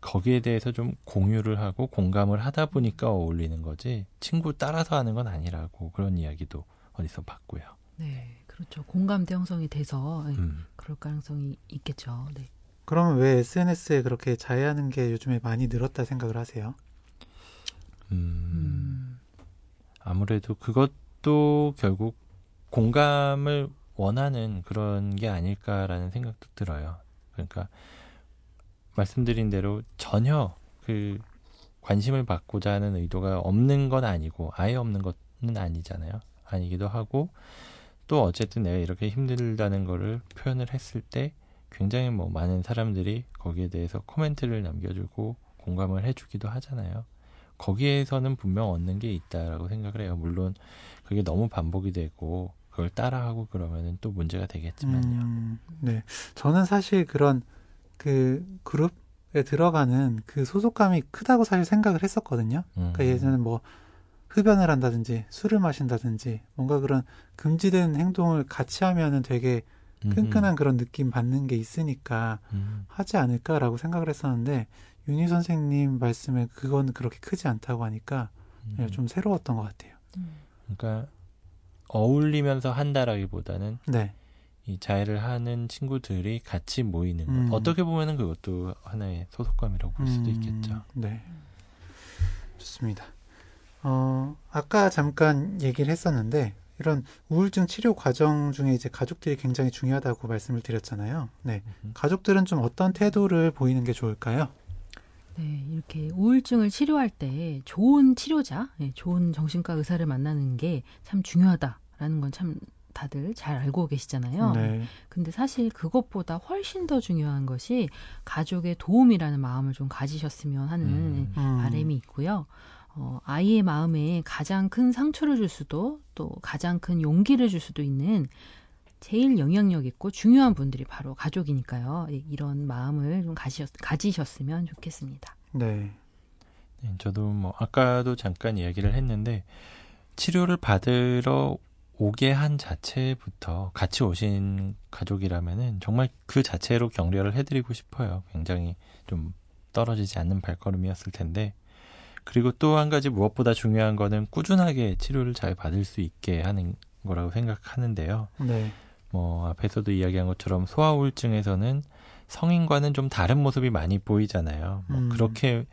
거기에 대해서 좀 공유를 하고 공감을 하다 보니까 어울리는 거지 친구 따라서 하는 건 아니라고 그런 이야기도 어디서 봤고요. 네, 그렇죠. 공감대 형성이 돼서 예, 음. 그럴 가능성이 있겠죠. 네. 그러면 왜 SNS에 그렇게 자해하는 게 요즘에 많이 늘었다 생각을 하세요? 음, 음. 아무래도 그것도 결국 공감을 원하는 그런 게 아닐까라는 생각도 들어요. 그러니까 말씀드린 대로 전혀 그 관심을 받고자 하는 의도가 없는 건 아니고 아예 없는 것은 아니잖아요. 아니기도 하고 또 어쨌든 내가 이렇게 힘들다는 거를 표현을 했을 때 굉장히 뭐 많은 사람들이 거기에 대해서 코멘트를 남겨주고 공감을 해주기도 하잖아요. 거기에서는 분명 얻는 게 있다라고 생각을 해요. 물론 그게 너무 반복이 되고 그걸 따라하고 그러면은 또 문제가 되겠지만요. 음, 네. 저는 사실 그런 그 그룹에 들어가는 그 소속감이 크다고 사실 생각을 했었거든요. 그러니까 음. 그러니까 예전에 뭐 흡연을 한다든지 술을 마신다든지 뭔가 그런 금지된 행동을 같이 하면은 되게 끈끈한 그런 느낌 받는 게 있으니까 음. 하지 않을까라고 생각을 했었는데 윤희 선생님 말씀에 그건 그렇게 크지 않다고 하니까 음. 좀 새로웠던 것 같아요. 그러니까 어울리면서 한다라기보다는 네. 이 자해를 하는 친구들이 같이 모이는 음. 어떻게 보면은 그것도 하나의 소속감이라고 볼 수도 음. 있겠죠. 네, 좋습니다. 어, 아까 잠깐 얘기를 했었는데 이런 우울증 치료 과정 중에 이제 가족들이 굉장히 중요하다고 말씀을 드렸잖아요. 네. 음. 가족들은 좀 어떤 태도를 보이는 게 좋을까요? 네, 이렇게 우울증을 치료할 때 좋은 치료자, 네, 좋은 정신과 의사를 만나는 게 참 중요하다라는 건 참 다들 잘 알고 계시잖아요. 네. 근데 사실 그것보다 훨씬 더 중요한 것이 가족의 도움이라는 마음을 좀 가지셨으면 하는 음. 음. 바람이 있고요. 어, 아이의 마음에 가장 큰 상처를 줄 수도 또 가장 큰 용기를 줄 수도 있는 제일 영향력 있고 중요한 분들이 바로 가족이니까요. 예, 이런 마음을 좀 가지셨, 가지셨으면 좋겠습니다. 네. 네. 저도 뭐 아까도 잠깐 이야기를 했는데 치료를 받으러 오게 한 자체부터 같이 오신 가족이라면은 정말 그 자체로 격려를 해드리고 싶어요. 굉장히 좀 떨어지지 않는 발걸음이었을 텐데 그리고 또 한 가지 무엇보다 중요한 거는 꾸준하게 치료를 잘 받을 수 있게 하는 거라고 생각하는데요. 네. 뭐 앞에서도 이야기한 것처럼 소아 우울증에서는 성인과는 좀 다른 모습이 많이 보이잖아요. 뭐 음. 그렇게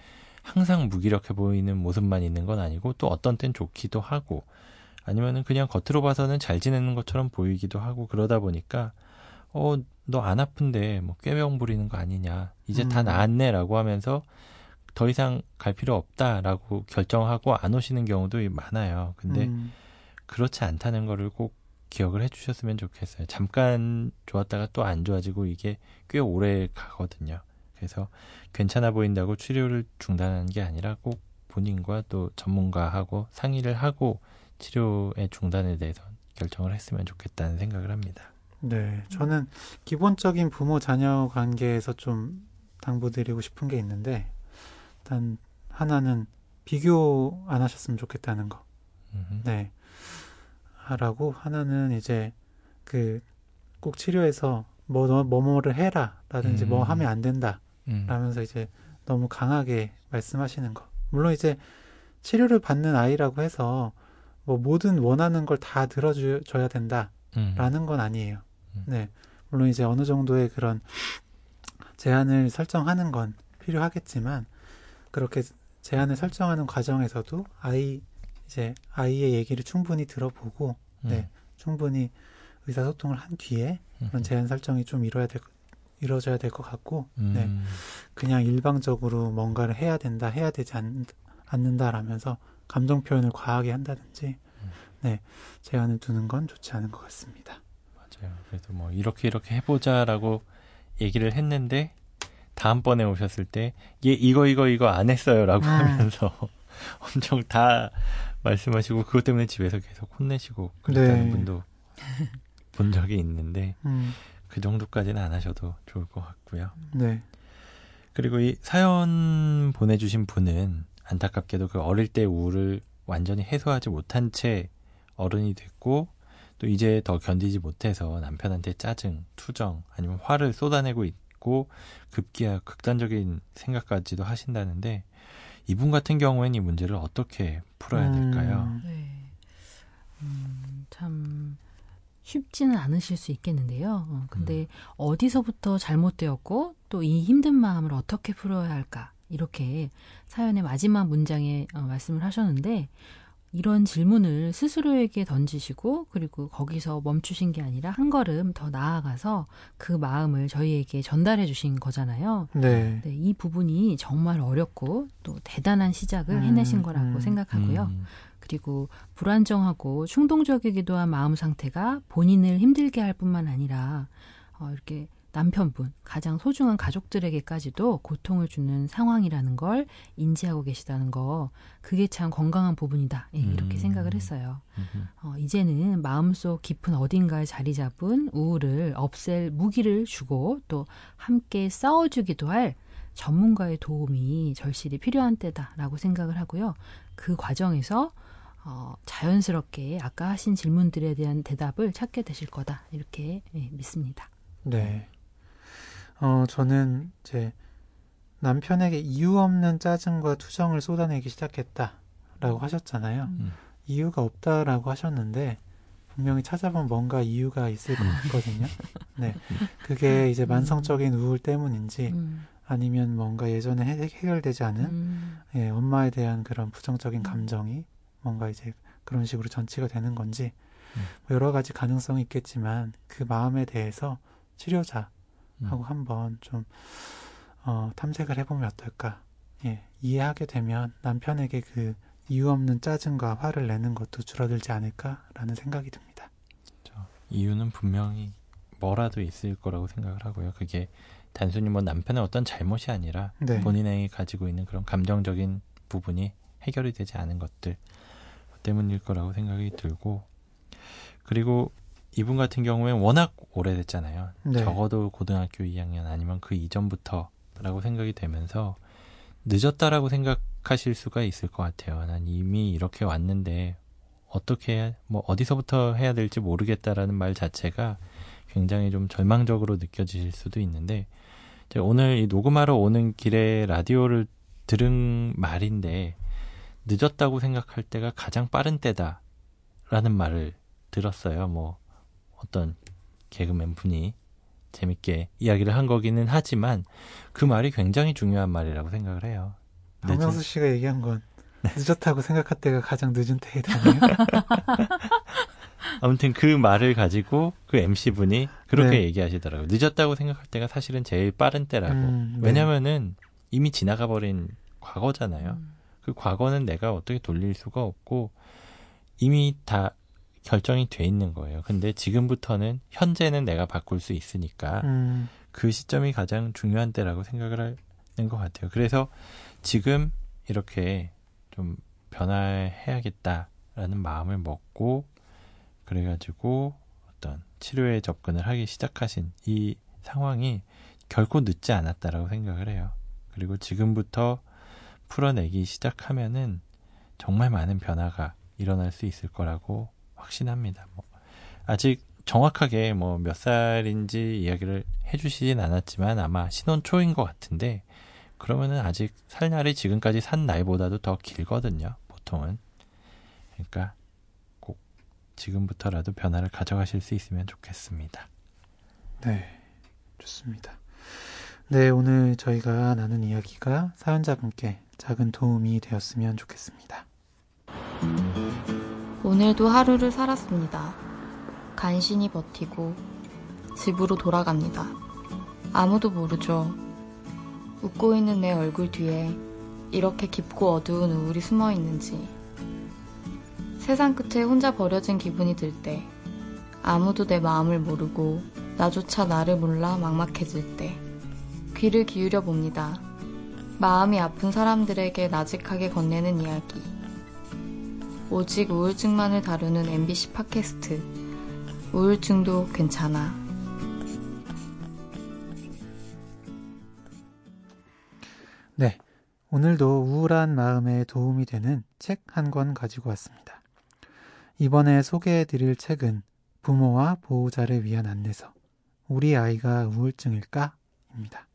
항상 무기력해 보이는 모습만 있는 건 아니고 또 어떤 땐 좋기도 하고 아니면은 그냥 겉으로 봐서는 잘 지내는 것처럼 보이기도 하고 그러다 보니까 어 너 안 아픈데 뭐 꾀병 부리는 거 아니냐 이제 음. 다 나았네라고 하면서 더 이상 갈 필요 없다라고 결정하고 안 오시는 경우도 많아요. 근데 음. 그렇지 않다는 거를 꼭 기억을 해주셨으면 좋겠어요. 잠깐 좋았다가 또 안 좋아지고 이게 꽤 오래 가거든요. 그래서 괜찮아 보인다고 치료를 중단하는 게 아니라 꼭 본인과 또 전문가하고 상의를 하고 치료의 중단에 대해서 결정을 했으면 좋겠다는 생각을 합니다. 네, 저는 기본적인 부모 자녀 관계에서 좀 당부드리고 싶은 게 있는데 일단 하나는 비교 안 하셨으면 좋겠다는 거. 음흠. 네. 하라고 하나는 이제 그 꼭 치료해서 뭐, 뭐, 뭐를 해라. 라든지 뭐 음. 뭐 하면 안 된다. 음. 라면서 이제 너무 강하게 말씀하시는 거. 물론 이제 치료를 받는 아이라고 해서 뭐 모든 원하는 걸 다 들어줘야 된다. 음. 라는 건 아니에요. 음. 네. 물론 이제 어느 정도의 그런 제한을 설정하는 건 필요하겠지만 그렇게 제한을 설정하는 과정에서도 아이 이제 아이의 얘기를 충분히 들어보고 음. 네 충분히 의사소통을 한 뒤에 그런 음. 제한 설정이 좀 이루어야 될 이루어져야 될 것 같고 음. 네 그냥 일방적으로 뭔가를 해야 된다 해야 되지 않, 않는다라면서 감정 표현을 과하게 한다든지 음. 네 제한을 두는 건 좋지 않은 것 같습니다. 맞아요. 그래도 뭐 이렇게 이렇게 해보자라고 얘기를 했는데 다음번에 오셨을 때, 얘 이거, 이거, 이거 안 했어요. 라고 음. 하면서 엄청 다 말씀하시고, 그것 때문에 집에서 계속 혼내시고, 그랬다는 네. 분도 본 적이 있는데, 음. 그 정도까지는 안 하셔도 좋을 것 같고요. 네. 그리고 이 사연 보내주신 분은 안타깝게도 그 어릴 때 우울을 완전히 해소하지 못한 채 어른이 됐고, 또 이제 더 견디지 못해서 남편한테 짜증, 투정, 아니면 화를 쏟아내고 있, 있고 급기야 극단적인 생각까지도 하신다는데 이분 같은 경우에는 이 문제를 어떻게 풀어야 음. 될까요? 네. 음, 참 쉽지는 않으실 수 있겠는데요. 어, 근데 음. 어디서부터 잘못되었고 또 이 힘든 마음을 어떻게 풀어야 할까? 이렇게 사연의 마지막 문장에 어, 말씀을 하셨는데 이런 질문을 스스로에게 던지시고 그리고 거기서 멈추신 게 아니라 한 걸음 더 나아가서 그 마음을 저희에게 전달해 주신 거잖아요. 네. 네, 이 부분이 정말 어렵고 또 대단한 시작을 음, 해내신 거라고 음, 생각하고요. 음. 그리고 불안정하고 충동적이기도 한 마음 상태가 본인을 힘들게 할 뿐만 아니라 어, 이렇게 남편분, 가장 소중한 가족들에게까지도 고통을 주는 상황이라는 걸 인지하고 계시다는 거, 그게 참 건강한 부분이다. 예, 이렇게 음. 생각을 했어요. 어, 이제는 마음속 깊은 어딘가에 자리 잡은 우울을 없앨 무기를 주고 또 함께 싸워주기도 할 전문가의 도움이 절실히 필요한 때다라고 생각을 하고요. 그 과정에서 어, 자연스럽게 아까 하신 질문들에 대한 대답을 찾게 되실 거다. 이렇게 예, 믿습니다. 네. 어, 저는 이제 남편에게 이유 없는 짜증과 투정을 쏟아내기 시작했다라고 하셨잖아요. 음. 이유가 없다라고 하셨는데 분명히 찾아보면 뭔가 이유가 있을 것 같거든요. 네. 그게 이제 만성적인 우울 때문인지 음. 아니면 뭔가 예전에 해, 결되지 않은 음. 예, 엄마에 대한 그런 부정적인 감정이 뭔가 이제 그런 식으로 전치가 되는 건지 음. 뭐 여러 가지 가능성이 있겠지만 그 마음에 대해서 치료자 음. 하고 한번 좀 어, 탐색을 해보면 어떨까. 예, 이해하게 되면 남편에게 그 이유 없는 짜증과 화를 내는 것도 줄어들지 않을까라는 생각이 듭니다. 그렇죠. 이유는 분명히 뭐라도 있을 거라고 생각을 하고요. 그게 단순히 뭐 남편의 어떤 잘못이 아니라 네. 본인이 가지고 있는 그런 감정적인 부분이 해결이 되지 않은 것들 때문일 거라고 생각이 들고 그리고 이분 같은 경우에 워낙 오래됐잖아요. 네. 적어도 고등학교 2학년 아니면 그 이전부터라고 생각이 되면서 늦었다라고 생각하실 수가 있을 것 같아요. 난 이미 이렇게 왔는데 어떻게 뭐 어디서부터 해야 될지 모르겠다라는 말 자체가 굉장히 좀 절망적으로 느껴지실 수도 있는데 오늘 이 녹음하러 오는 길에 라디오를 들은 말인데 늦었다고 생각할 때가 가장 빠른 때다라는 말을 들었어요. 뭐 어떤 개그맨 분이 재밌게 이야기를 한 거기는 하지만 그 말이 굉장히 중요한 말이라고 생각을 해요. 박명수 씨가 얘기한 건 네. 늦었다고 생각할 때가 가장 늦은 때이다네요. 아무튼 그 말을 가지고 그 MC 분이 그렇게 네. 얘기하시더라고요. 늦었다고 생각할 때가 사실은 제일 빠른 때라고. 음, 네. 왜냐면은 이미 지나가 버린 과거잖아요. 음. 그 과거는 내가 어떻게 돌릴 수가 없고 이미 다 결정이 돼 있는 거예요. 근데 지금부터는 현재는 내가 바꿀 수 있으니까 음. 그 시점이 가장 중요한 때라고 생각을 하는 것 같아요. 그래서 지금 이렇게 좀 변화해야겠다라는 마음을 먹고 그래가지고 어떤 치료에 접근을 하기 시작하신 이 상황이 결코 늦지 않았다라고 생각을 해요. 그리고 지금부터 풀어내기 시작하면은 정말 많은 변화가 일어날 수 있을 거라고 확신합니다. 뭐 아직 정확하게 뭐 몇 살인지 이야기를 해주시진 않았지만 아마 신혼 초인 것 같은데 그러면은 아직 살 날이 지금까지 산 나이보다도 더 길거든요. 보통은. 그러니까 꼭 지금부터라도 변화를 가져가실 수 있으면 좋겠습니다. 네, 좋습니다. 네, 오늘 저희가 나눈 이야기가 사연자분께 작은 도움이 되었으면 좋겠습니다. 오늘도 하루를 살았습니다. 간신히 버티고 집으로 돌아갑니다. 아무도 모르죠. 웃고 있는 내 얼굴 뒤에 이렇게 깊고 어두운 우울이 숨어 있는지. 세상 끝에 혼자 버려진 기분이 들 때, 아무도 내 마음을 모르고 나조차 나를 몰라 막막해질 때, 귀를 기울여 봅니다. 마음이 아픈 사람들에게 나직하게 건네는 이야기. 오직 우울증만을 다루는 MBC 팟캐스트. 우울증도 괜찮아. 네. 오늘도 우울한 마음에 도움이 되는 책 한 권 가지고 왔습니다. 이번에 소개해 드릴 책은 부모와 보호자를 위한 안내서. 우리 아이가 우울증일까? 입니다.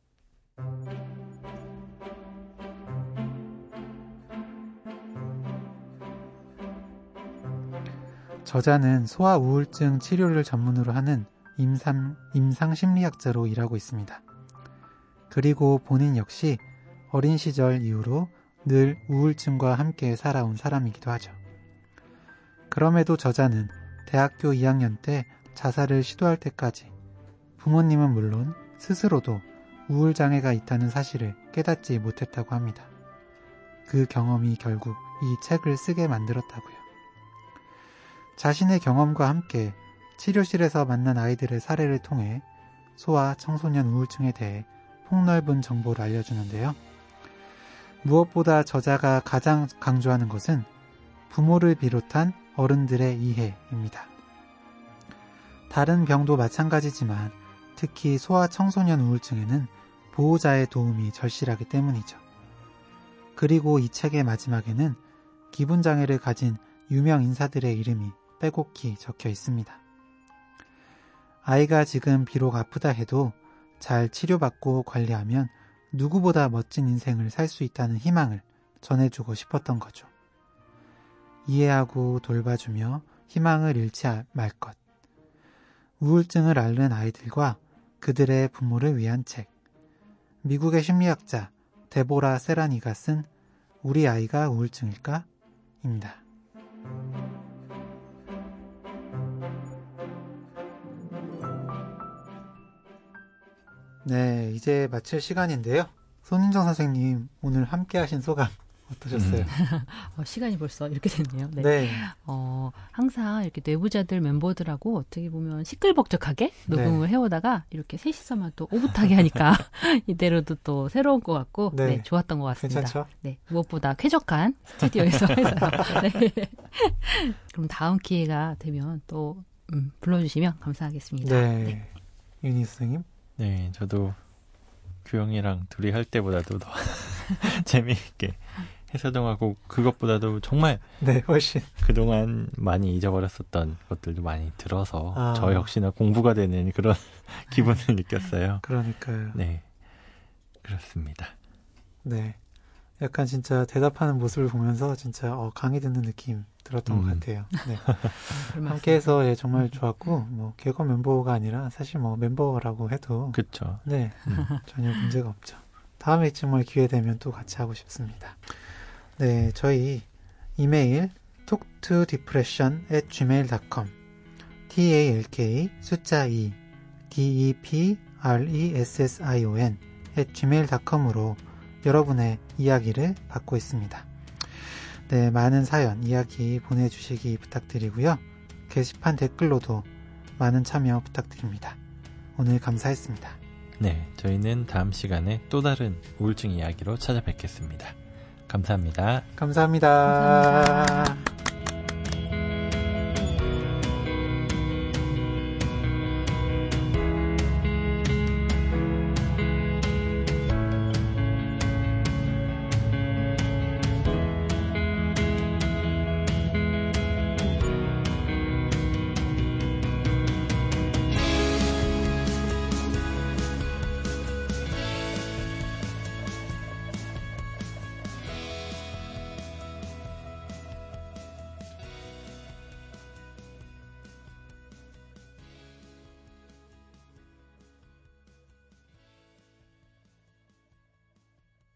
저자는 소아 우울증 치료를 전문으로 하는 임상, 임상 심리학자로 일하고 있습니다. 그리고 본인 역시 어린 시절 이후로 늘 우울증과 함께 살아온 사람이기도 하죠. 그럼에도 저자는 대학교 2학년 때 자살을 시도할 때까지 부모님은 물론 스스로도 우울장애가 있다는 사실을 깨닫지 못했다고 합니다. 그 경험이 결국 이 책을 쓰게 만들었다고요. 자신의 경험과 함께 치료실에서 만난 아이들의 사례를 통해 소아 청소년 우울증에 대해 폭넓은 정보를 알려주는데요. 무엇보다 저자가 가장 강조하는 것은 부모를 비롯한 어른들의 이해입니다. 다른 병도 마찬가지지만 특히 소아 청소년 우울증에는 보호자의 도움이 절실하기 때문이죠. 그리고 이 책의 마지막에는 기분장애를 가진 유명 인사들의 이름이 빼곡히 적혀 있습니다. 아이가 지금 비록 아프다 해도 잘 치료받고 관리하면 누구보다 멋진 인생을 살 수 있다는 희망을 전해주고 싶었던 거죠. 이해하고 돌봐주며 희망을 잃지 말 것. 우울증을 앓는 아이들과 그들의 부모를 위한 책. 미국의 심리학자 데보라 세라니가 쓴 우리 아이가 우울증일까? 입니다. 네, 이제 마칠 시간인데요. 손인정 선생님, 오늘 함께 하신 소감 어떠셨어요? 음. 어, 시간이 벌써 이렇게 됐네요. 네. 네. 어, 항상 이렇게 내부자들 멤버들하고 어떻게 보면 시끌벅적하게 녹음을 네. 해오다가 이렇게 셋이서만 또 오붓하게 하니까 이대로도 또 새로운 것 같고 네. 네. 좋았던 것 같습니다. 괜찮죠? 네. 무엇보다 쾌적한 스튜디오에서 해서 네. 그럼 다음 기회가 되면 또 음, 불러주시면 감사하겠습니다. 네. 네. 윤희 선생님? 네, 저도 규영이랑 둘이 할 때보다도 더 재미있게 해서동하고 그것보다도 정말 네 훨씬 그동안 많이 잊어버렸었던 것들도 많이 들어서 아. 저 역시나 공부가 되는 그런 기분을 느꼈어요. 그러니까요. 네 그렇습니다. 네 약간 진짜 대답하는 모습을 보면서 진짜 어, 강의 듣는 느낌 들었던 음. 것 같아요. 네. 함께해서 예, 정말 좋았고 뭐 개거 멤버가 아니라 사실 뭐 멤버라고 해도 그렇죠. 네 음, 전혀 문제가 없죠. 다음에 정말 기회 되면 또 같이 하고 싶습니다. 네, 저희 이메일 talktodepression at gmail.com talk 숫자 2 depression at gmail.com으로 여러분의 이야기를 받고 있습니다. 네, 많은 사연, 이야기 보내주시기 부탁드리고요. 게시판 댓글로도 많은 참여 부탁드립니다. 오늘 감사했습니다. 네, 저희는 다음 시간에 또 다른 우울증 이야기로 찾아뵙겠습니다. 감사합니다. 감사합니다. 감사합니다.